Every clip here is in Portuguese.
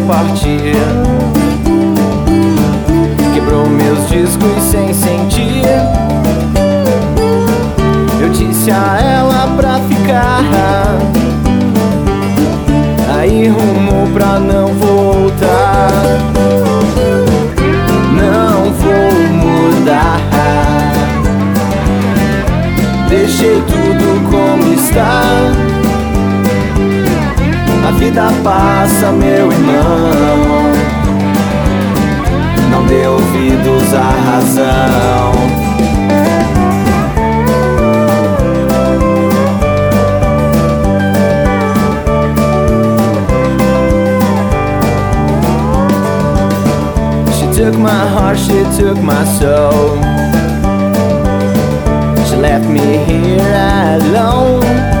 partir. Quebrou meus discos sem sentir. Eu disse a ela pra ficar. Aí rumou pra não voltar. Não vou mudar. Deixei tudo como está. Vida passa, meu irmão. Não dê ouvidos à razão. She took my heart, she took my soul. She left me here alone.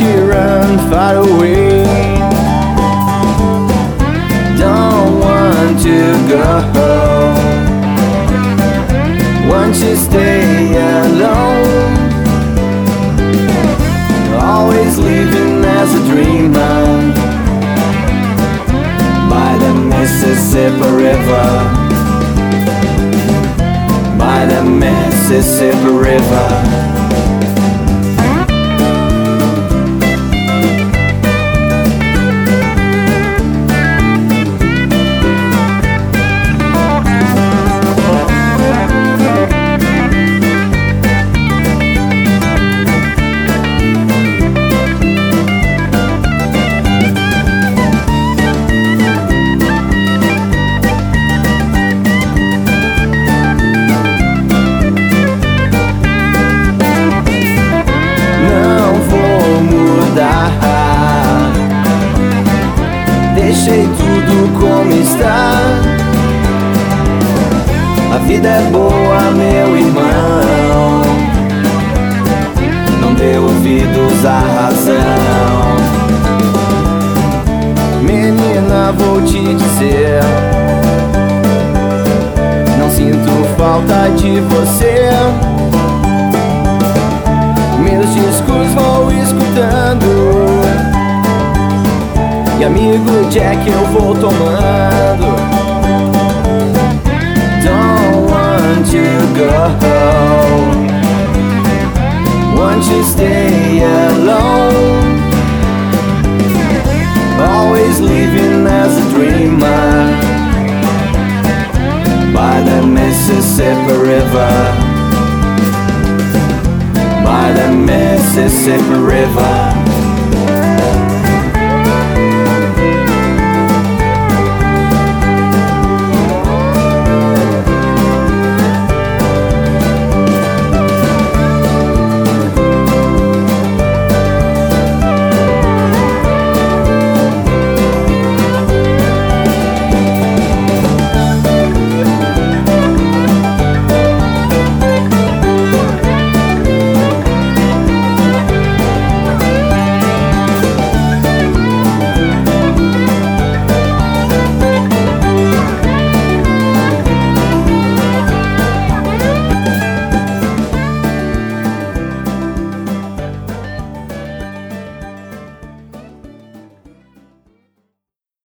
She ran far away. Don't want to go. home. Want to stay alone. Always living as a dreamer by the Mississippi River. By the Mississippi River. Deixei tudo como está. A vida é boa, meu irmão. Não dê ouvidos à razão. Menina, vou te dizer. Não sinto falta de você. E amigo Jack eu vou tomando? Don't want to go Want to stay alone? Always living as a dreamer. By the Mississippi River. By the Mississippi River.